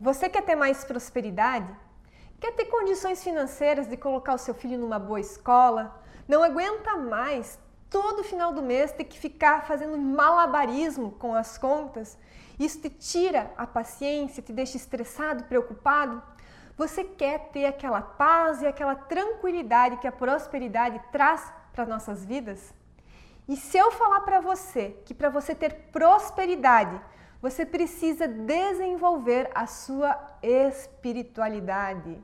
Você quer ter mais prosperidade? Quer ter condições financeiras de colocar o seu filho numa boa escola? Não aguenta mais todo final do mês ter que ficar fazendo malabarismo com as contas? Isso te tira a paciência, te deixa estressado, preocupado? Você quer ter aquela paz e aquela tranquilidade que a prosperidade traz para nossas vidas? E se eu falar para você que para você ter prosperidade, você precisa desenvolver a sua espiritualidade.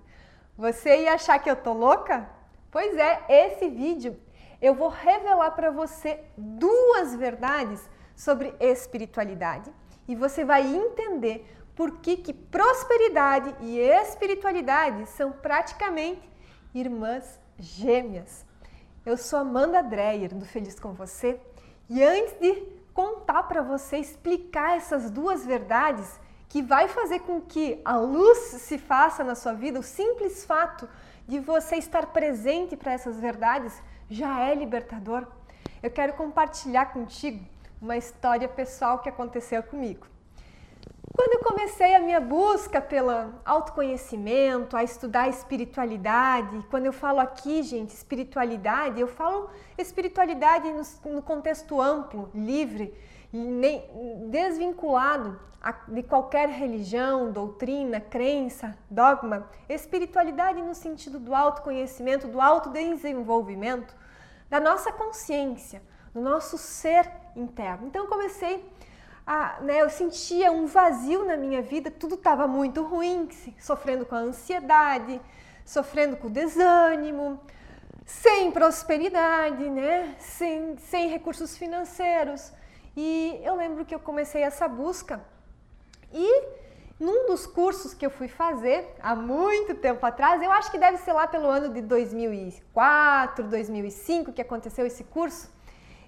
Você ia achar que eu tô louca? Pois é, esse vídeo eu vou revelar para você duas verdades sobre espiritualidade e você vai entender por que, que prosperidade e espiritualidade são praticamente irmãs gêmeas. Eu sou Amanda Dreyer do Feliz com Você e antes de contar para você, explicar essas duas verdades que vai fazer com que a luz se faça na sua vida, o simples fato de você estar presente para essas verdades já é libertador. Eu quero compartilhar contigo uma história pessoal que aconteceu comigo. Quando eu comecei a minha busca pelo autoconhecimento, a estudar espiritualidade, quando eu falo aqui, gente, espiritualidade, eu falo espiritualidade no, no contexto amplo, livre, nem, desvinculado de qualquer religião, doutrina, crença, dogma. Espiritualidade no sentido do autoconhecimento, do autodesenvolvimento, da nossa consciência, do nosso ser interno. Então eu comecei a, né, eu sentia um vazio na minha vida, tudo estava muito ruim, sofrendo com a ansiedade, sofrendo com o desânimo, sem prosperidade, né, sem, sem recursos financeiros. E eu lembro que eu comecei essa busca e num dos cursos que eu fui fazer há muito tempo atrás, eu acho que deve ser lá pelo ano de 2004, 2005 que aconteceu esse curso,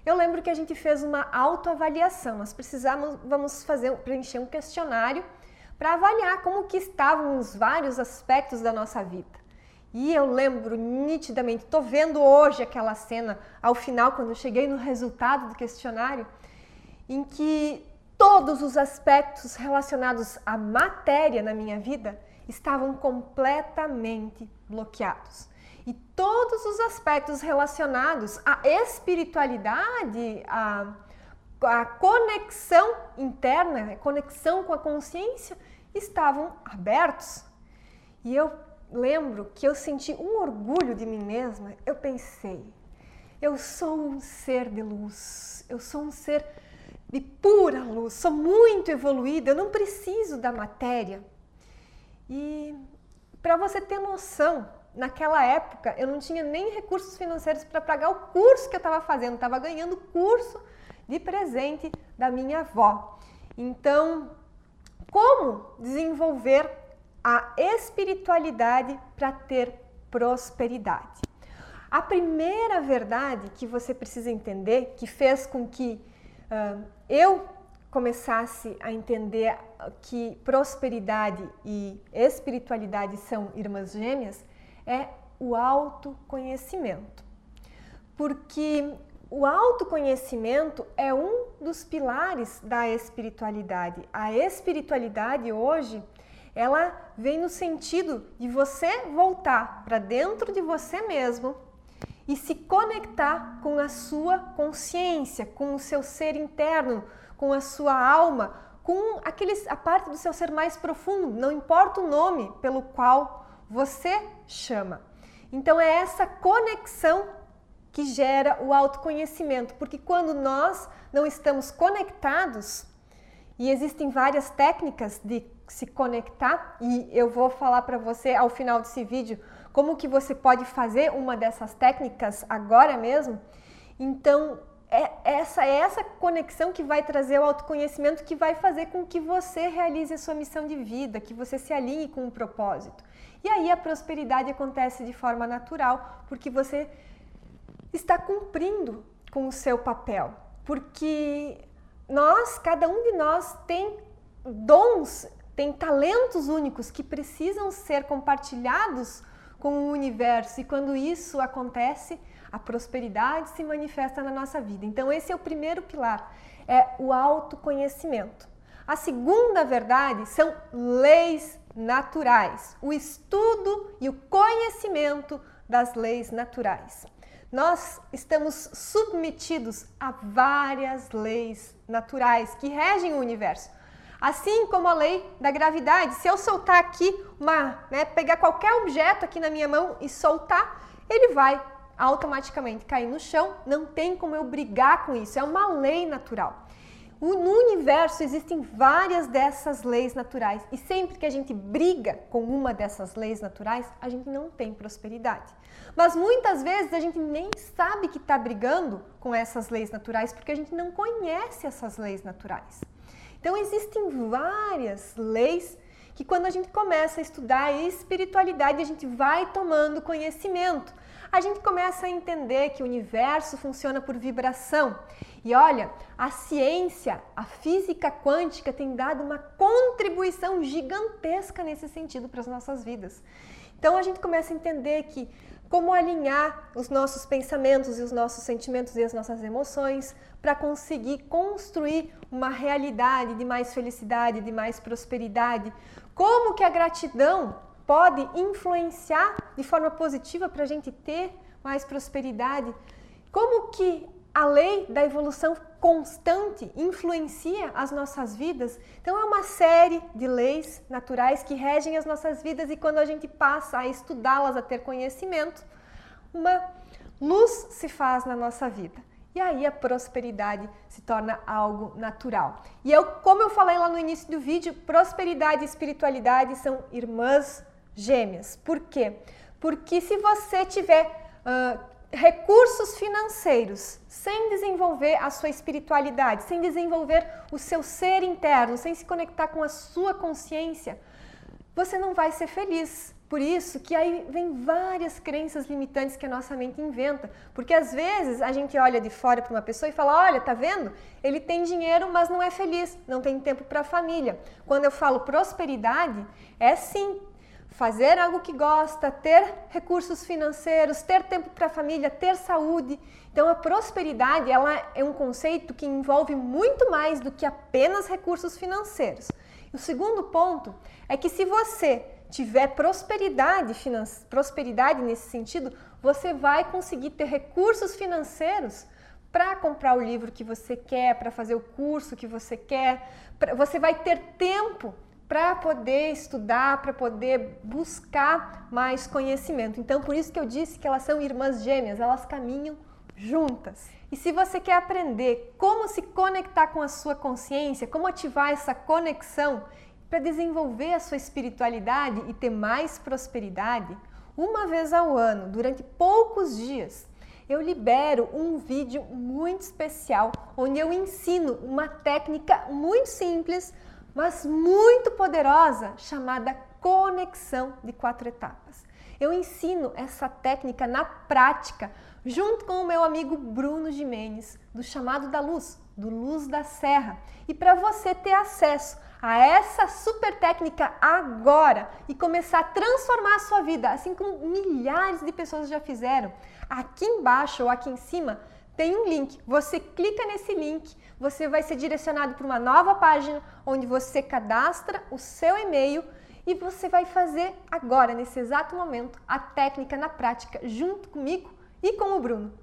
eu lembro que a gente fez uma autoavaliação. Nós precisamos vamos fazer preencher um questionário para avaliar como que estavam os vários aspectos da nossa vida. E eu lembro nitidamente, estou vendo hoje aquela cena ao final, quando eu cheguei no resultado do questionário, em que todos os aspectos relacionados à matéria na minha vida estavam completamente bloqueados e todos os aspectos relacionados à espiritualidade, à, à conexão interna, a conexão com a consciência, estavam abertos. E eu lembro que eu senti um orgulho de mim mesma. Eu pensei, eu sou um ser de luz, eu sou um ser de pura luz, sou muito evoluída, eu não preciso da matéria. E para você ter noção, naquela época eu não tinha nem recursos financeiros para pagar o curso que eu estava fazendo, estava ganhando curso de presente da minha avó. Então, como desenvolver a espiritualidade para ter prosperidade? A primeira verdade que você precisa entender, que fez com que uh, eu começasse a entender que prosperidade e espiritualidade são irmãs gêmeas, é o autoconhecimento. Porque o autoconhecimento é um dos pilares da espiritualidade. A espiritualidade hoje, ela vem no sentido de você voltar para dentro de você mesmo e se conectar com a sua consciência, com o seu ser interno, com a sua alma, com aqueles, a parte do seu ser mais profundo, não importa o nome pelo qual você chama. Então é essa conexão que gera o autoconhecimento, porque quando nós não estamos conectados, e existem várias técnicas de se conectar, e eu vou falar para você ao final desse vídeo como que você pode fazer uma dessas técnicas agora mesmo. Então, é essa é essa conexão que vai trazer o autoconhecimento que vai fazer com que você realize a sua missão de vida, que você se alinhe com um propósito. E aí a prosperidade acontece de forma natural, porque você está cumprindo com o seu papel. Porque nós, cada um de nós tem dons, tem talentos únicos que precisam ser compartilhados com o universo. E quando isso acontece, a prosperidade se manifesta na nossa vida. Então esse é o primeiro pilar, é o autoconhecimento. A segunda verdade são leis naturais, o estudo e o conhecimento das leis naturais. Nós estamos submetidos a várias leis naturais que regem o universo. Assim como a lei da gravidade, se eu soltar aqui uma, né, pegar qualquer objeto aqui na minha mão e soltar, ele vai automaticamente cair no chão, não tem como eu brigar com isso, é uma lei natural. No universo existem várias dessas leis naturais e sempre que a gente briga com uma dessas leis naturais, a gente não tem prosperidade. Mas muitas vezes a gente nem sabe que está brigando com essas leis naturais porque a gente não conhece essas leis naturais. Então existem várias leis que quando a gente começa a estudar a espiritualidade, a gente vai tomando conhecimento a gente começa a entender que o universo funciona por vibração. E olha, a ciência, a física quântica tem dado uma contribuição gigantesca nesse sentido para as nossas vidas. Então a gente começa a entender que como alinhar os nossos pensamentos e os nossos sentimentos e as nossas emoções para conseguir construir uma realidade de mais felicidade, de mais prosperidade. Como que a gratidão pode influenciar de forma positiva para a gente ter mais prosperidade? Como que a lei da evolução constante influencia as nossas vidas? Então é uma série de leis naturais que regem as nossas vidas e quando a gente passa a estudá-las, a ter conhecimento, uma luz se faz na nossa vida. E aí a prosperidade se torna algo natural. E eu, como eu falei lá no início do vídeo, prosperidade e espiritualidade são irmãs gêmeas. Por quê? Porque se você tiver uh, recursos financeiros sem desenvolver a sua espiritualidade, sem desenvolver o seu ser interno, sem se conectar com a sua consciência, você não vai ser feliz. Por isso que aí vem várias crenças limitantes que a nossa mente inventa. Porque às vezes a gente olha de fora para uma pessoa e fala: olha, tá vendo? Ele tem dinheiro, mas não é feliz, não tem tempo para a família. Quando eu falo prosperidade, é sim fazer algo que gosta, ter recursos financeiros, ter tempo para a família, ter saúde. Então a prosperidade, ela é um conceito que envolve muito mais do que apenas recursos financeiros. O segundo ponto é que se você tiver prosperidade, prosperidade nesse sentido, você vai conseguir ter recursos financeiros para comprar o livro que você quer, para fazer o curso que você quer, pra, você vai ter tempo para poder estudar, para poder buscar mais conhecimento. Então, por isso que eu disse que elas são irmãs gêmeas, elas caminham juntas. E se você quer aprender como se conectar com a sua consciência, como ativar essa conexão para desenvolver a sua espiritualidade e ter mais prosperidade, uma vez ao ano, durante poucos dias, eu libero um vídeo muito especial onde eu ensino uma técnica muito simples mas muito poderosa, chamada conexão de quatro etapas. Eu ensino essa técnica na prática, junto com o meu amigo Bruno Jimenez, do Chamado da Luz, do Luz da Serra. E para você ter acesso a essa super técnica agora e começar a transformar a sua vida, assim como milhares de pessoas já fizeram, aqui embaixo ou aqui em cima tem um link. Você clica nesse link, você vai ser direcionado para uma nova página onde você cadastra o seu e-mail e você vai fazer agora, nesse exato momento, a técnica na prática junto comigo e com o Bruno.